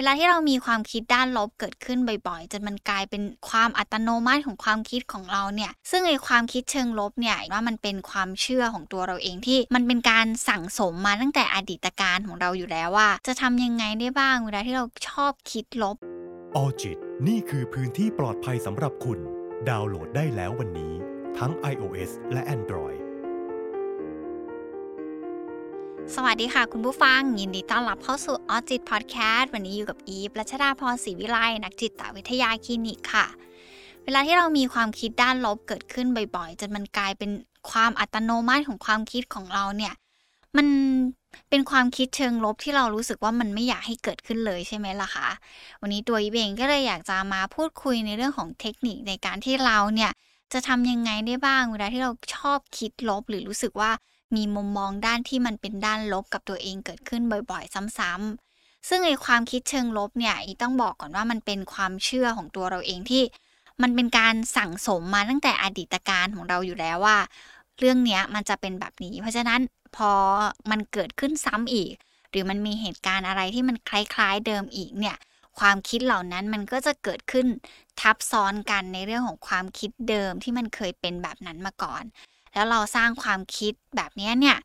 เวลาที่เรามีความคิดด้านลบเกิดขึ้นบ่อยๆ จนมันกลายเป็นความอัตโนมัติของความคิดของเราเนี่ย ซึ่งไอ้ความคิดเชิงลบเนี่ยว่ามันเป็นความเชื่อของตัวเราเองที่มันเป็นการสั่งสมมาตั้งแต่อดีตการของเราอยู่แล้วว่า จะทำยังไงได้บ้างเวลาที่เราชอบคิดลบออจิตนี่คือพื้นที่ปลอดภัยสำหรับคุณ ดาวน์โหลดได้แล้ววันนี้ ทั้ง iOS และ Android สวัสดีค่ะคุณผู้ฟัง ยินดีต้อนรับเข้าสู่ออจิตพอดแคสต์วันนี้อยู่กับอีฟรัชดาพรศรีวิไลนักจิตวิทยาคลินิกค่ะ เวลาที่เรามีความคิดด้านลบเกิดขึ้นบ่อยๆ จนมันกลายเป็นความอัตโนมัติของความคิดของเราเนี่ย มันเป็นความคิดเชิงลบที่เรารู้สึกว่ามันไม่อยากให้เกิดขึ้นเลยใช่ไหมล่ะคะวันนี้ตัวอีเองก็เลยอยากจะมาพูดคุยในเรื่องของเทคนิคในการที่เราเนี่ยจะทำยังไงได้บ้าง เวลาที่เราชอบคิดลบหรือรู้สึกว่า มีมุมมองด้านที่มันเป็นด้านลบกับตัวเองเกิดขึ้นบ่อย ๆ ซ้ำๆ ซึ่งไอ้ความคิดเชิงลบเนี่ยอีต้องบอกก่อนว่ามันเป็นความเชื่อของตัวเราเองที่ มันเป็นการสั่งสมมาตั้งแต่อดีตการของเราอยู่แล้วว่า เรื่องเนี้ยมันจะเป็นแบบนี้ เพราะฉะนั้นพอมันเกิดขึ้นซ้ำอีก หรือมันมีเหตุการณ์อะไรที่มันคล้าย ๆ เดิมอีกเนี่ยความคิดเหล่านั้นมันก็จะเกิดขึ้นทับซ้อนกันในเรื่องของความคิดเดิมที่มันเคยเป็นแบบนั้นมาก่อน แล้วเราสร้างความคิดแบบนี้เนี่ย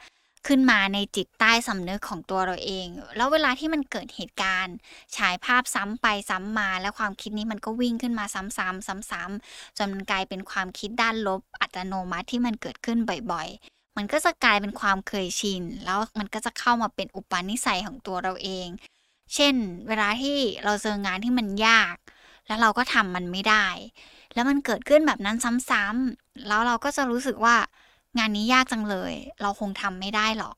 ขึ้นมาในจิตใต้สำนึกของตัวเราเอง แล้วเวลาที่มันเกิดเหตุการณ์ฉายภาพซ้ำไปซ้ำมา แล้วความคิดนี้มันก็วิ่งขึ้นมาซ้ำๆซ้ำๆจนมันกลายเป็นความคิดด้านลบอัตโนมัติที่มันเกิดขึ้นบ่อยๆ มันก็จะกลายเป็นความเคยชิน แล้วมันก็จะเข้ามาเป็นอุปนิสัยของตัวเราเอง เช่น เวลาที่เราเจองานที่มันยาก แล้วเราก็ทำมันไม่ได้ แล้วมันเกิดขึ้นแบบนั้นซ้ำๆแล้วเราก็จะรู้สึกว่า งานนี้ยากจังเลย เราคงทำไม่ได้หรอก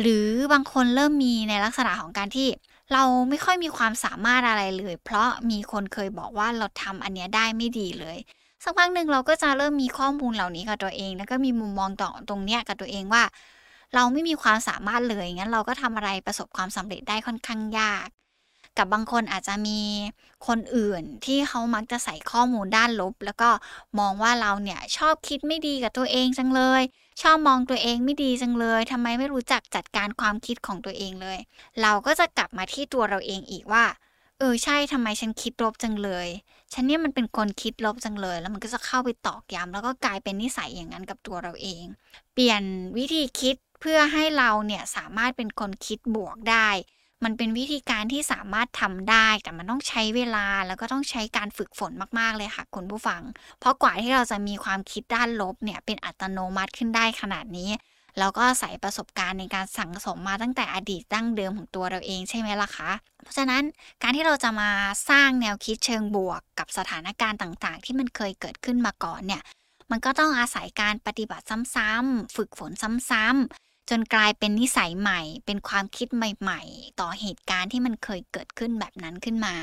หรือบางคนเริ่มมีในลักษณะของการที่เราไม่ค่อยมีความสามารถอะไรเลย เพราะมีคนเคยบอกว่าเราทำอันเนี้ยได้ไม่ดีเลยสักพักหนึ่งเราก็จะเริ่มมีข้อมูลเหล่านี้กับตัวเอง แล้วก็มีมุมมองต่อตรงเนี้ยกับตัวเองว่า เราไม่มีความสามารถเลยงั้นเราก็ทำอะไรประสบความสำเร็จได้ค่อนข้างยาก กับบางคนอาจจะมีคนอื่นที่เขามักจะใส่ข้อมูลด้านลบ แล้วก็มองว่าเราเนี่ยชอบคิดไม่ดีกับตัวเองจังเลย ชอบมองตัวเองไม่ดีจังเลยทำไมไม่รู้จักจัดการความคิดของตัวเองเลย เราก็จะกลับมาที่ตัวเราเองอีกว่าเออใช่ทำไมฉันคิดลบจังเลย ฉันเนี่ยมันเป็นคนคิดลบจังเลย แล้วมันก็จะเข้าไปตอกย้ำแล้วก็กลายเป็นนิสัยอย่างนั้นกับตัวเราเอง เปลี่ยนวิธีคิดเพื่อให้เราเนี่ยสามารถเป็นคนคิดบวกได้ มันเป็นวิธีการที่สามารถทำได้แต่มันต้องใช้เวลาแล้วก็ต้องใช้การฝึกฝนมากๆเลยค่ะคุณผู้ฟัง เพราะกว่าที่เราจะมีความคิดด้านลบเนี่ยเป็นอัตโนมัติขึ้นได้ขนาดนี้เราก็ใส่ประสบการณ์ในการสั่งสมมาตั้งแต่อดีตดั้งเดิมของตัวเราเองใช่ไหมล่ะคะ เพราะฉะนั้นการที่เราจะมาสร้างแนวคิดเชิงบวกกับสถานการณ์ต่างๆ ที่มันเคยเกิดขึ้นมาก่อนเนี่ย มันก็ต้องอาศัยการปฏิบัติซ้ำๆฝึกฝนซ้ำๆ จนกลายเป็นนิสัยใหม่ เป็นความคิดใหม่ ๆ ต่อเหตุการณ์ที่มันเคยเกิดขึ้นแบบนั้นขึ้นมา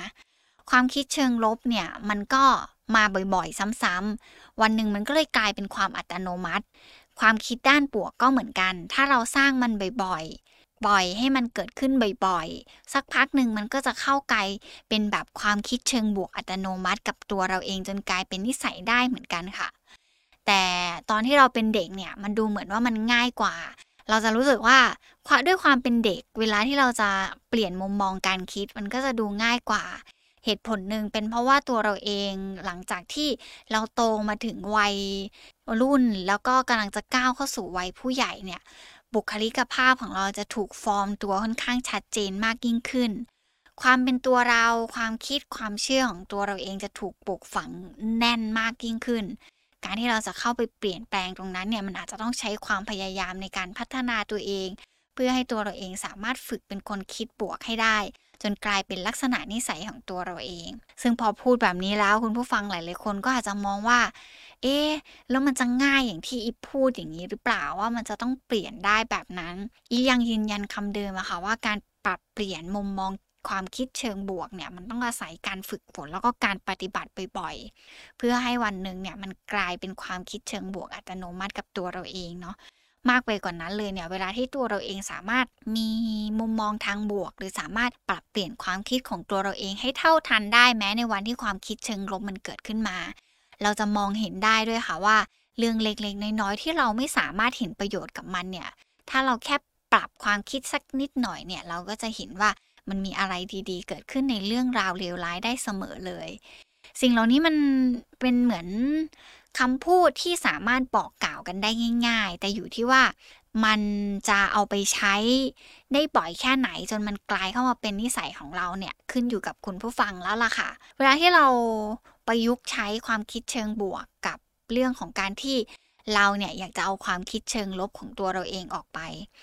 ความคิดเชิงลบเนี่ยมันก็มาบ่อยๆ ซ้ำๆ วันหนึ่งมันก็เลยกลายเป็นความอัตโนมัติ ความคิดด้านบวกก็เหมือนกัน ถ้าเราสร้างมันบ่อยๆ บ่อยให้มันเกิดขึ้นบ่อยๆ สักพักหนึ่งมันก็จะเข้าไกลเป็นแบบความคิดเชิงบวกอัตโนมัติกับตัวเราเองจนกลายเป็นนิสัยได้เหมือนกันค่ะ แต่ตอนที่เราเป็นเด็กเนี่ยมันดูเหมือนว่ามันง่ายกว่า เราจะรู้สึกว่าด้วยความเป็นเด็ก เวลาที่เราจะเปลี่ยนมุมมองการคิด มันก็จะดูง่ายกว่า เหตุผลหนึ่งเป็นเพราะว่าตัวเราเองหลังจากที่เราโตมาถึงวัยรุ่น แล้วก็กำลังจะก้าวเข้าสู่วัยผู้ใหญ่เนี่ยบุคลิกภาพของเราจะถูกฟอร์มตัวค่อนข้างชัดเจนมากยิ่งขึ้น ความเป็นตัวเรา ความคิด ความเชื่อของตัวเราเองจะถูกปลูกฝังแน่นมากยิ่งขึ้น การที่เราจะเข้าไปเปลี่ยนแปลงตรงนั้นเนี่ยมันอาจจะต้องใช้ความพยายามในการพัฒนาตัวเอง เพื่อให้ตัวเราเองสามารถฝึกเป็นคนคิดบวกให้ได้ จนกลายเป็นลักษณะนิสัยของตัวเราเอง ซึ่งพอพูดแบบนี้แล้วคุณผู้ฟังหลายๆคนก็อาจจะมองว่า เอ๊แล้วมันจะง่ายอย่างที่อีพูดอย่างนี้หรือเปล่าว่ามันจะต้องเปลี่ยนได้แบบนั้น อียังยืนยันคำเดิมอะค่ะว่าการปรับเปลี่ยนมุมมอง ความคิดเชิงบวกเนี่ยมันต้องอาศัยการฝึกฝนแล้วก็การปฏิบัติบ่อยๆ เพื่อให้วันหนึ่งเนี่ยมันกลายเป็นความคิดเชิงบวกอัตโนมัติกับตัวเราเองเนาะมากไปกว่านนั้นเลยเนี่ยเวลาที่ตัวเราเองสามารถมีมุมมองทางบวก หรือสามารถปรับเปลี่ยนความคิดของตัวเราเองให้เท่าทันได้แม้ในวันที่ความคิดเชิงลบมันเกิดขึ้นมา เราจะมองเห็นได้ด้วยค่ะว่า เรื่องเล็กๆ น้อยๆที่เราไม่สามารถเห็นประโยชน์กับมันเนี่ยถ้าเราแค่ปรับความคิดสักนิดหน่อยเนี่ยเราก็จะเห็นว่า มันมีอะไรดีๆ เกิดขึ้นในเรื่องราวเลวร้ายได้เสมอเลย สิ่งเหล่านี้มันเป็นเหมือนคำพูดที่สามารถบอกกล่าวกันได้ง่าย ๆ แต่อยู่ที่ว่ามันจะเอาไปใช้ได้บ่อยแค่ไหนจนมันกลายเข้ามาเป็นนิสัยของเราเนี่ยขึ้นอยู่กับคุณผู้ฟังแล้วล่ะค่ะ เวลาที่เราประยุกต์ใช้ความคิดเชิงบวกกับเรื่องของการที่ เราเนี่ยอยากจะเอาความคิดเชิงลบของตัวเราเองออกไป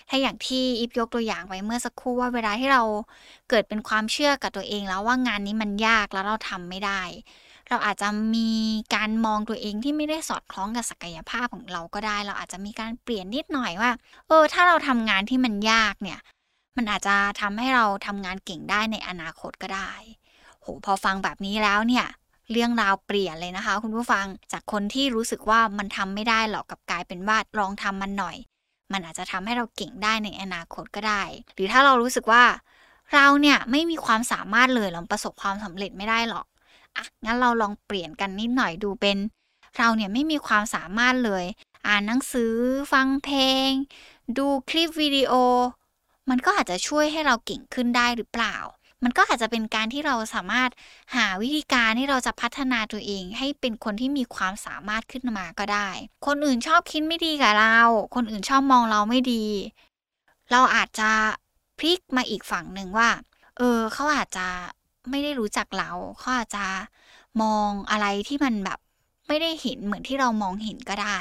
ถ้าอย่างที่อิฟยกตัวอย่างไว้เมื่อสักครู่ว่าเวลาที่เราเกิดเป็นความเชื่อกับตัวเองแล้วว่างานนี้มันยากแล้วเราทำไม่ได้ เราอาจจะมีการมองตัวเองที่ไม่ได้สอดคล้องกับศักยภาพของเราก็ได้ เราอาจจะมีการเปลี่ยนนิดหน่อยว่า เออ ถ้าเราทำงานที่มันยากเนี่ย มันอาจจะทำให้เราทำงานเก่งได้ในอนาคตก็ได้ โห พอฟังแบบนี้แล้วเนี่ย เรื่องราวเปลี่ยนเลยนะคะ คุณผู้ฟังจากคนที่รู้สึกว่ามันทำไม่ได้หรอกกับกลายเป็นว่าลองทำมันหน่อย มันอาจจะทำให้เราเก่งได้ในอนาคตก็ได้ หรือถ้าเรารู้สึกว่า เราเนี่ยไม่มีความสามารถเลยเราประสบความสำเร็จไม่ได้หรอกอะงั้นเราลองเปลี่ยนกันนิดหน่อยดูเป็น เราเนี่ยไม่มีความสามารถเลย อ่านหนังสือ ฟังเพลง ดูคลิปวิดีโอ มันก็อาจจะช่วยให้เราเก่งขึ้นได้หรือเปล่า มันก็อาจจะเป็นการที่เราสามารถหาวิธีการที่เราจะพัฒนาตัวเอง ให้เป็นคนที่มีความสามารถขึ้นมาก็ได้ คนอื่นชอบคิดไม่ดีกับเรา คนอื่นชอบมองเราไม่ดี เราอาจจะพลิกมาอีกฝั่งหนึ่งว่า เออเขาอาจจะไม่ได้รู้จักเราเขาอาจจะมองอะไรที่มันแบบไม่ได้เห็นเหมือนที่เรามองเห็นก็ได้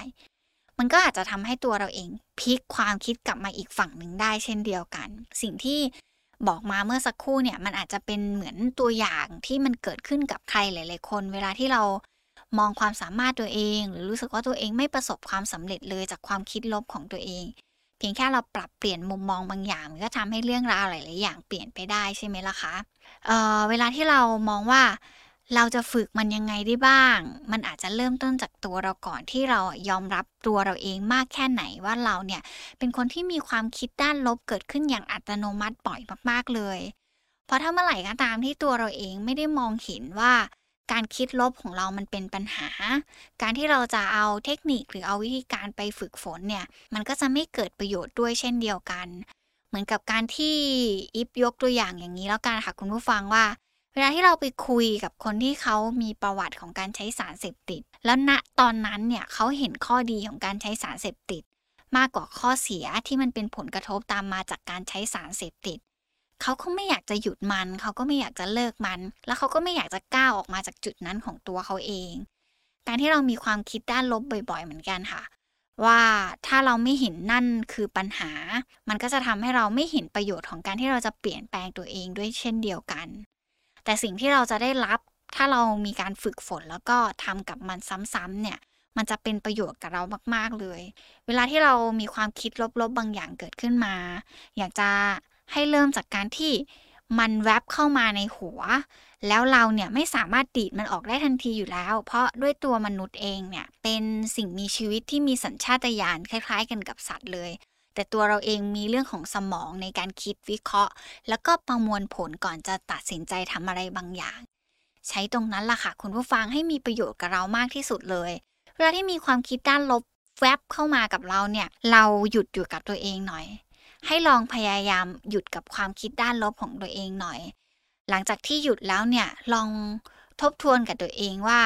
มันก็อาจจะทำให้ตัวเราเองพลิกความคิดกลับมาอีกฝั่งหนึ่งได้เช่นเดียวกัน สิ่งที่ บอกมาเมื่อสักครู่เนี่ยมันอาจจะเป็นเหมือนตัวอย่างที่มันเกิดขึ้นกับใครหลาย ๆ คน เวลาที่เรามองความสามารถตัวเอง หรือรู้สึกว่าตัวเองไม่ประสบความสำเร็จเลยจากความคิดลบของตัวเอง เพียงแค่เราปรับเปลี่ยนมุมมองบางอย่างมันก็ทำให้เรื่องราวหลาย ๆ อย่างเปลี่ยนไปได้ใช่ไหมล่ะคะเเวลาที่เรามองว่า เราจะฝึกมันยังไงได้บ้าง มันอาจจะเริ่มต้นจากตัวเราก่อนที่เรายอมรับตัวเราเองมากแค่ไหนว่าเราเนี่ยเป็นคนที่มีความคิดด้านลบเกิดขึ้นอย่างอัตโนมัติบ่อยมากๆเลย เพราะถ้าเมื่อไหร่ก็ตามที่ตัวเราเองไม่ได้มองเห็นว่า การคิดลบของเรามันเป็นปัญหา การที่เราจะเอาเทคนิคหรือเอาวิธีการไปฝึกฝนเนี่ย มันก็จะไม่เกิดประโยชน์ด้วยเช่นเดียวกัน เหมือนกับการที่อิฟยกตัวอย่างอย่างนี้แล้วกันค่ะคุณผู้ฟังว่า เวลาที่เราไปคุยกับคนที่เขามีประวัติของการใช้สารเสพติด แล้วณตอนนั้นเนี่ยเขาเห็นข้อดีของการใช้สารเสพติด มากกว่าข้อเสียที่มันเป็นผลกระทบตามมาจากการใช้สารเสพติดเขาก็ไม่อยากจะหยุดมัน เขาก็ไม่อยากจะเลิกมัน แล้วเขาก็ไม่อยากจะก้าวออกมาจากจุดนั้นของตัวเขาเอง การที่เรามีความคิดด้านลบบ่อย ๆ เหมือนกันค่ะ ว่าถ้าเราไม่เห็นนั่นคือปัญหา มันก็จะทำให้เราไม่เห็นประโยชน์ของการที่เราจะเปลี่ยนแปลงตัวเองด้วยเช่นเดียวกัน แต่สิ่งที่เราจะได้รับ ถ้าเรามีการฝึกฝนแล้วก็ทำกับมันซ้ำๆเนี่ยมันจะเป็นประโยชน์กับเรามาก ๆ เลย เวลาที่เรามีความคิดลบๆบางอย่างเกิดขึ้นมา อยากจะให้เริ่มจากการที่มันแวบเข้ามาในหัว แล้วเราเนี่ยไม่สามารถดีดมันออกได้ทันทีอยู่แล้ว เพราะด้วยตัวมนุษย์เองเนี่ยเป็นสิ่งมีชีวิตที่มีสัญชาตญาณคล้าย ๆ กันกับสัตว์เลย แต่ตัวเราเองมีเรื่องของสมองในการคิดวิเคราะห์ แล้วก็ประมวลผลก่อนจะตัดสินใจทำอะไรบางอย่าง ใช้ตรงนั้นล่ะค่ะ คุณผู้ฟังให้มีประโยชน์กับเรามากที่สุดเลย เวลาที่มีความคิดด้านลบแวบเข้ามากับเราเนี่ย เราหยุดอยู่กับตัวเองหน่อย ให้ลองพยายามหยุดกับความคิดด้านลบของตัวเองหน่อย หลังจากที่หยุดแล้วเนี่ยลองทบทวนกับตัวเองว่า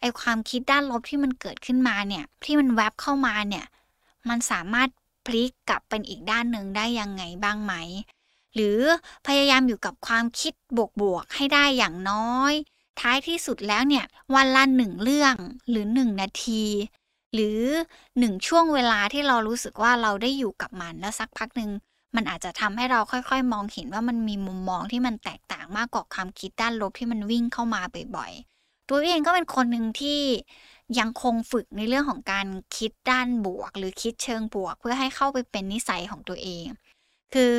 ไอความคิดด้านลบที่มันเกิดขึ้นมาเนี่ยที่มันแวบเข้ามาเนี่ยมันสามารถ พลิกกลับเป็นอีกด้านหนึ่งได้ยังไงบ้างไหม หรือพยายามอยู่กับความคิดบวกๆให้ได้อย่างน้อย ท้ายที่สุดแล้วเนี่ยวันละหนึ่งเรื่องหรือหนึ่งนาที หรือหนึ่งช่วงเวลาที่เรารู้สึกว่าเราได้อยู่กับมันแล้วสักพักหนึ่งมันอาจจะทำให้เราค่อยๆ มองเห็นว่ามันมีมุมมองที่มันแตกต่างมากกว่าความคิดด้านลบที่มันวิ่งเข้ามาบ่อยๆ ตัวเองก็เป็นคนหนึ่งที่ ยังคงฝึกในเรื่องของการคิดด้านบวก หรือคิดเชิงบวก เพื่อให้เข้าไปเป็นนิสัยของตัวเอง คือ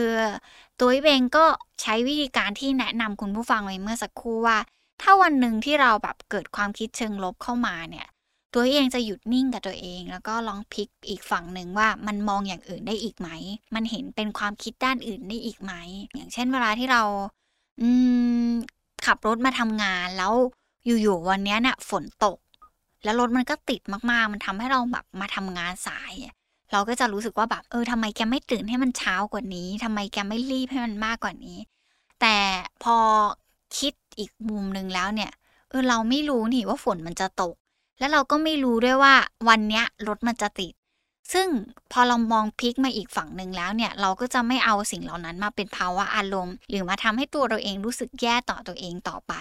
ตัวเองก็ใช้วิธีการที่แนะนำคุณผู้ฟังไว้เมื่อสักครู่ว่า ถ้าวันหนึ่งที่เราแบบเกิดความคิดเชิงลบเข้ามาเนี่ย ตัวเองจะหยุดนิ่งกับตัวเอง แล้วก็ลองพลิกอีกฝั่งหนึ่งว่ามันมองอย่างอื่นได้อีกไหม มันเห็นเป็นความคิดด้านอื่นได้อีกไหม อย่างเช่น เวลาที่เรา อืมขับรถมาทำงานแล้วอยู่ๆวันนี้เนี่ยฝนตก แล้วรถมันก็ติดมากๆ มันทำให้เราแบบมาทำงานสาย เราก็จะรู้สึกว่าแบบเออทำไมแกไม่ตื่นให้มันเช้ากว่านี้ทำไมแกไม่รีบให้มันมากกว่านี้ แต่พอคิดอีกมุมหนึ่งแล้วเนี่ยเออเราไม่รู้นี่ว่าฝนมันจะตก แล้วเราก็ไม่รู้ด้วยว่าวันเนี้ยรถมันจะติด ซึ่งพอเรามองพลิกมาอีกฝั่งหนึ่งแล้วเนี่ย เราก็จะไม่เอาสิ่งเหล่านั้นมาเป็นภาวะอารมณ์ หรือมาทำให้ตัวเราเองรู้สึกแย่ต่อตัวเองต่อไป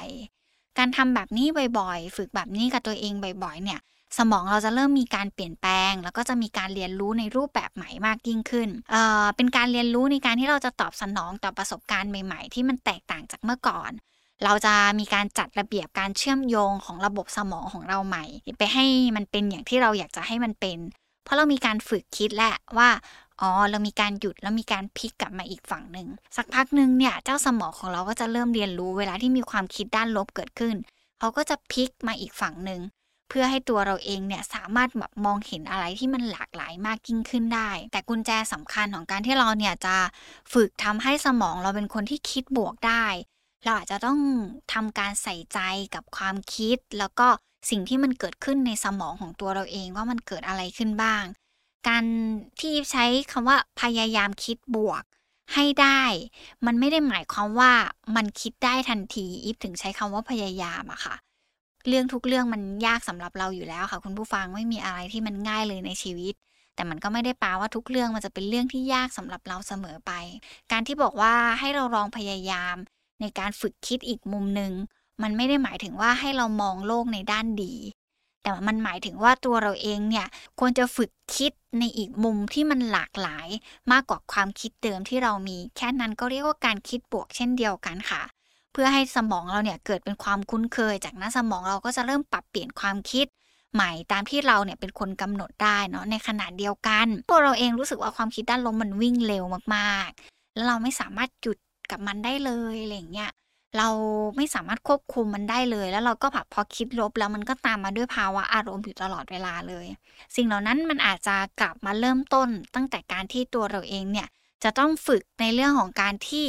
การทำแบบนี้บ่อยๆ ฝึกแบบนี้กับตัวเองบ่อยๆ เนี่ย สมองเราจะเริ่มมีการเปลี่ยนแปลง แล้วก็จะมีการเรียนรู้ในรูปแบบใหม่มากยิ่งขึ้นเอ่อเป็นการเรียนรู้ในการที่เราจะตอบสนองต่อประสบการณ์ใหม่ ๆ ที่มันแตกต่างจากเมื่อก่อน เราจะมีการจัดระเบียบการเชื่อมโยงของระบบสมองของเราใหม่ ไปให้มันเป็นอย่างที่เราอยากจะให้มันเป็น เพราะเรามีการฝึกคิดแหละว่าอ๋อเรามีการหยุดแล้วมีการพลิกกลับมาอีกฝั่งหนึ่งสักพักหนึ่งเนี่ยเจ้าสมองของเราก็จะเริ่มเรียนรู้เวลาที่มีความคิดด้านลบเกิดขึ้นเขาก็จะพลิกมาอีกฝั่งหนึ่งเพื่อให้ตัวเราเองเนี่ยสามารถแบบมองเห็นอะไรที่มันหลากหลายมากยิ่งขึ้นได้ แต่กุญแจสำคัญของการที่เราเนี่ยจะฝึกทำให้สมองเราเป็นคนที่คิดบวกได้ เราอาจจะต้องทำการใส่ใจกับความคิดแล้วก็ สิ่งที่มันเกิดขึ้นในสมองของตัวเราเองว่ามันเกิดอะไรขึ้นบ้าง การที่ใช้คำว่าพยายามคิดบวกให้ได้ มันไม่ได้หมายความว่ามันคิดได้ทันทีอีฟถึงใช้คำว่าพยายามอะค่ะ เรื่องทุกเรื่องมันยากสำหรับเราอยู่แล้วค่ะ คุณผู้ฟังไม่มีอะไรที่มันง่ายเลยในชีวิต แต่มันก็ไม่ได้แปลว่าทุกเรื่องมันจะเป็นเรื่องที่ยากสำหรับเราเสมอไป การที่บอกว่าให้เราลองพยายาม ในการฝึกคิดอีกมุมหนึ่ง มันไม่ได้หมายถึงว่าให้เรามองโลกในด้านดี แต่มันหมายถึงว่าตัวเราเองเนี่ยควรจะฝึกคิดในอีกมุมที่มันหลากหลาย มากกว่าความคิดเดิมที่เรามี แค่นั้นก็เรียกว่าการคิดบวกเช่นเดียวกันค่ะ เพื่อให้สมองเราเนี่ยเกิดเป็นความคุ้นเคย จากนั้นสมองเราก็จะเริ่มปรับเปลี่ยนความคิดใหม่ตามที่เราเนี่ยเป็นคนกำหนดได้เนาะในขณะเดียวกัน ตัวเราเองรู้สึกว่าความคิดด้านลบมันวิ่งเร็วมากๆ แล้วเราไม่สามารถหยุดกับมันได้เลยอะไรเงี้ย เราไม่สามารถควบคุมมันได้เลย แล้วเราก็แบบพอคิดลบแล้วมันก็ตามมาด้วยภาวะอารมณ์อยู่ตลอดเวลาเลย สิ่งเหล่านั้นมันอาจจะกลับมาเริ่มต้นตั้งแต่การที่ตัวเราเองเนี่ยจะต้องฝึกในเรื่องของการที่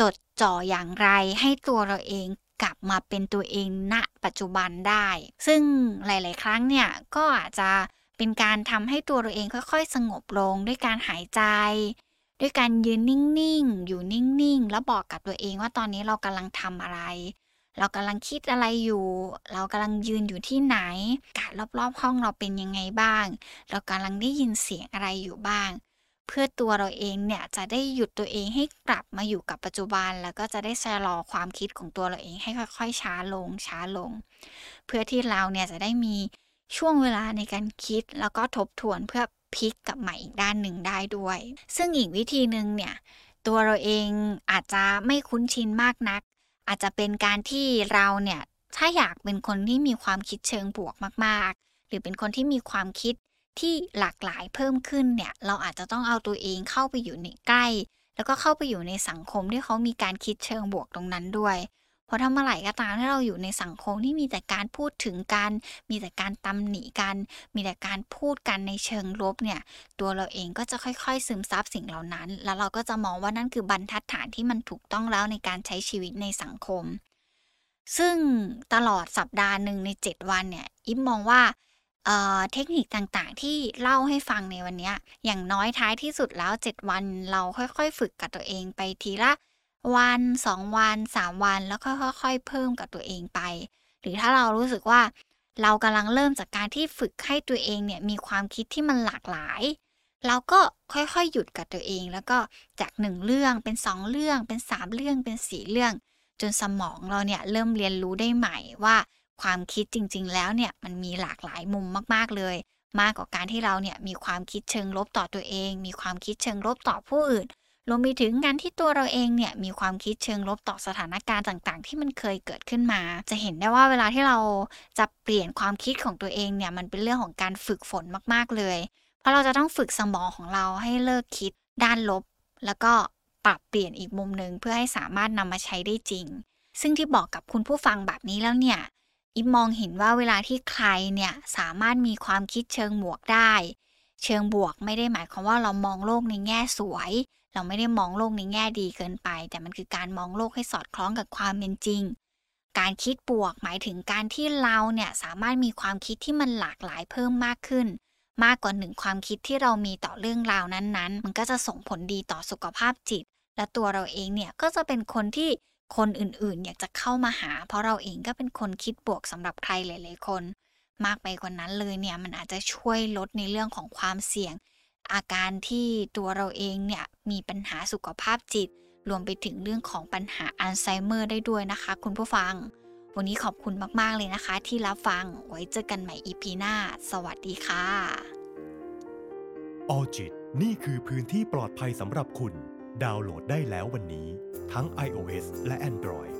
จดจ่ออย่างไรให้ตัวเราเองกลับมาเป็นตัวเองณปัจจุบันได้ ซึ่งหลาย ๆ ครั้งเนี่ยก็อาจจะเป็นการทำให้ตัวเราเองค่อย ๆ สงบลงด้วยการหายใจ ด้วยการยืนนิ่งๆ อยู่นิ่งๆ แล้วบอกกับตัวเองว่าตอนนี้เรากำลังทำอะไร เรากำลังคิดอะไรอยู่ เรากำลังยืนอยู่ที่ไหนอากาศรอบๆ ห้องเราเป็นยังไงบ้าง เรากำลังได้ยินเสียงอะไรอยู่บ้าง เพื่อตัวเราเองเนี่ยจะได้หยุดตัวเองให้กลับมาอยู่กับปัจจุบัน แล้วก็จะได้ชะลอความคิดของตัวเราเองให้ค่อยๆ ช้าลง ช้าลง เพื่อที่เราเนี่ยจะได้มีช่วงเวลาในการคิดแล้วก็ทบทวนเพื่อ พลิกกับใหม่อีกด้านหนึ่งได้ด้วย ซึ่งอีกวิธีหนึ่งเนี่ยตัวเราเองอาจจะไม่คุ้นชินมากนัก อาจจะเป็นการที่เราเนี่ยถ้าอยากเป็นคนที่มีความคิดเชิงบวกมากๆ หรือเป็นคนที่มีความคิดที่หลากหลายเพิ่มขึ้นเนี่ยเราอาจจะต้องเอาตัวเองเข้าไปอยู่ในใกล้ แล้วก็เข้าไปอยู่ในสังคมที่เขามีการคิดเชิงบวกตรงนั้นด้วย พราะถ้าเมื่อไหร่ก็ตามที่เราอยู่ในสังคมที่มีแต่การพูดถึงกัน มีแต่การตำหนิกัน มีแต่การพูดกันในเชิงลบเนี่ย ตัวเราเองก็จะค่อยๆ ซึมซับสิ่งเหล่านั้น แล้วเราก็จะมองว่านั่นคือบรรทัดฐานที่มันถูกต้องแล้วในการใช้ชีวิตในสังคม ซึ่งตลอดสัปดาห์หนึ่งใน 7 วันเนี่ยอิมมองว่าเทคนิคต่างๆ ที่เล่าให้ฟังในวันนี้อย่างน้อยท้ายที่สุดแล้ว 7 วันเราค่อยๆ ฝึกกับตัวเองไปทีละ วันสองวันสามวันแล้วค่อย ๆ เพิ่มกับตัวเองไป หรือถ้าเรารู้สึกว่า เรากำลังเริ่มจากการที่ฝึกให้ตัวเองเนี่ยมีความคิดที่มันหลากหลาย เราก็ค่อยๆหยุดกับตัวเอง แล้วก็จากหนึ่งเรื่องเป็นสองเรื่อง เป็นสามเรื่องเป็นสี่เรื่อง จนสมองเราเนี่ยเริ่มเรียนรู้ได้ใหม่ว่าความคิดจริง ๆ แล้วเนี่ยมันมีหลากหลายมุมมากๆเลย มากกว่าการที่เราเนี่ยมีความคิดเชิงลบต่อตัวเอง มีความคิดเชิงลบต่อผู้อื่น รวมไปถึงการที่ตัวเราเองเนี่ยมีความคิดเชิงลบต่อสถานการณ์ต่างๆ ที่มันเคยเกิดขึ้นมา จะเห็นได้ว่าเวลาที่เราจะเปลี่ยนความคิดของตัวเองเนี่ยมันเป็นเรื่องของการฝึกฝนมากๆเลย เพราะเราจะต้องฝึกสมองของเราให้เลิกคิดด้านลบ แล้วก็ปรับเปลี่ยนอีกมุมหนึ่งเพื่อให้สามารถนำมาใช้ได้จริง ซึ่งที่บอกกับคุณผู้ฟังแบบนี้แล้วเนี่ยอิมมองเห็นว่าเวลาที่ใครเนี่ยสามารถมีความคิดเชิงบวกได้ เชิงบวกไม่ได้หมายความว่าเรามองโลกในแง่สวย เราไม่ได้มองโลกในแง่ดีเกินไป แต่มันคือการมองโลกให้สอดคล้องกับความเป็นจริง การคิดบวกหมายถึงการที่เราเนี่ยสามารถมีความคิดที่มันหลากหลายเพิ่มมากขึ้น มากกว่าหนึ่งความคิดที่เรามีต่อเรื่องราวนั้นๆ มันก็จะส่งผลดีต่อสุขภาพจิต และตัวเราเองเนี่ยก็จะเป็นคนที่คนอื่นๆ อยากจะเข้ามาหา เพราะเราเองก็เป็นคนคิดบวกสำหรับใครหลายๆคน มากไปกว่านั้นเลยเนี่ยมันอาจจะช่วยลดในเรื่องของความเสี่ยง อาการที่ตัวเราเองเนี่ย มีปัญหาสุขภาพจิต รวมไปถึงเรื่องของปัญหาอัลไซเมอร์ได้ด้วยนะคะ คุณผู้ฟัง วันนี้ขอบคุณมากๆเลยนะคะ ที่รับฟังไว้เจอกันใหม่อีพีหน้า สวัสดีค่ะออจิตนี่คือพื้นที่ปลอดภัยสำหรับคุณ ดาวน์โหลดได้แล้ววันนี้ ทั้ง iOS และ Android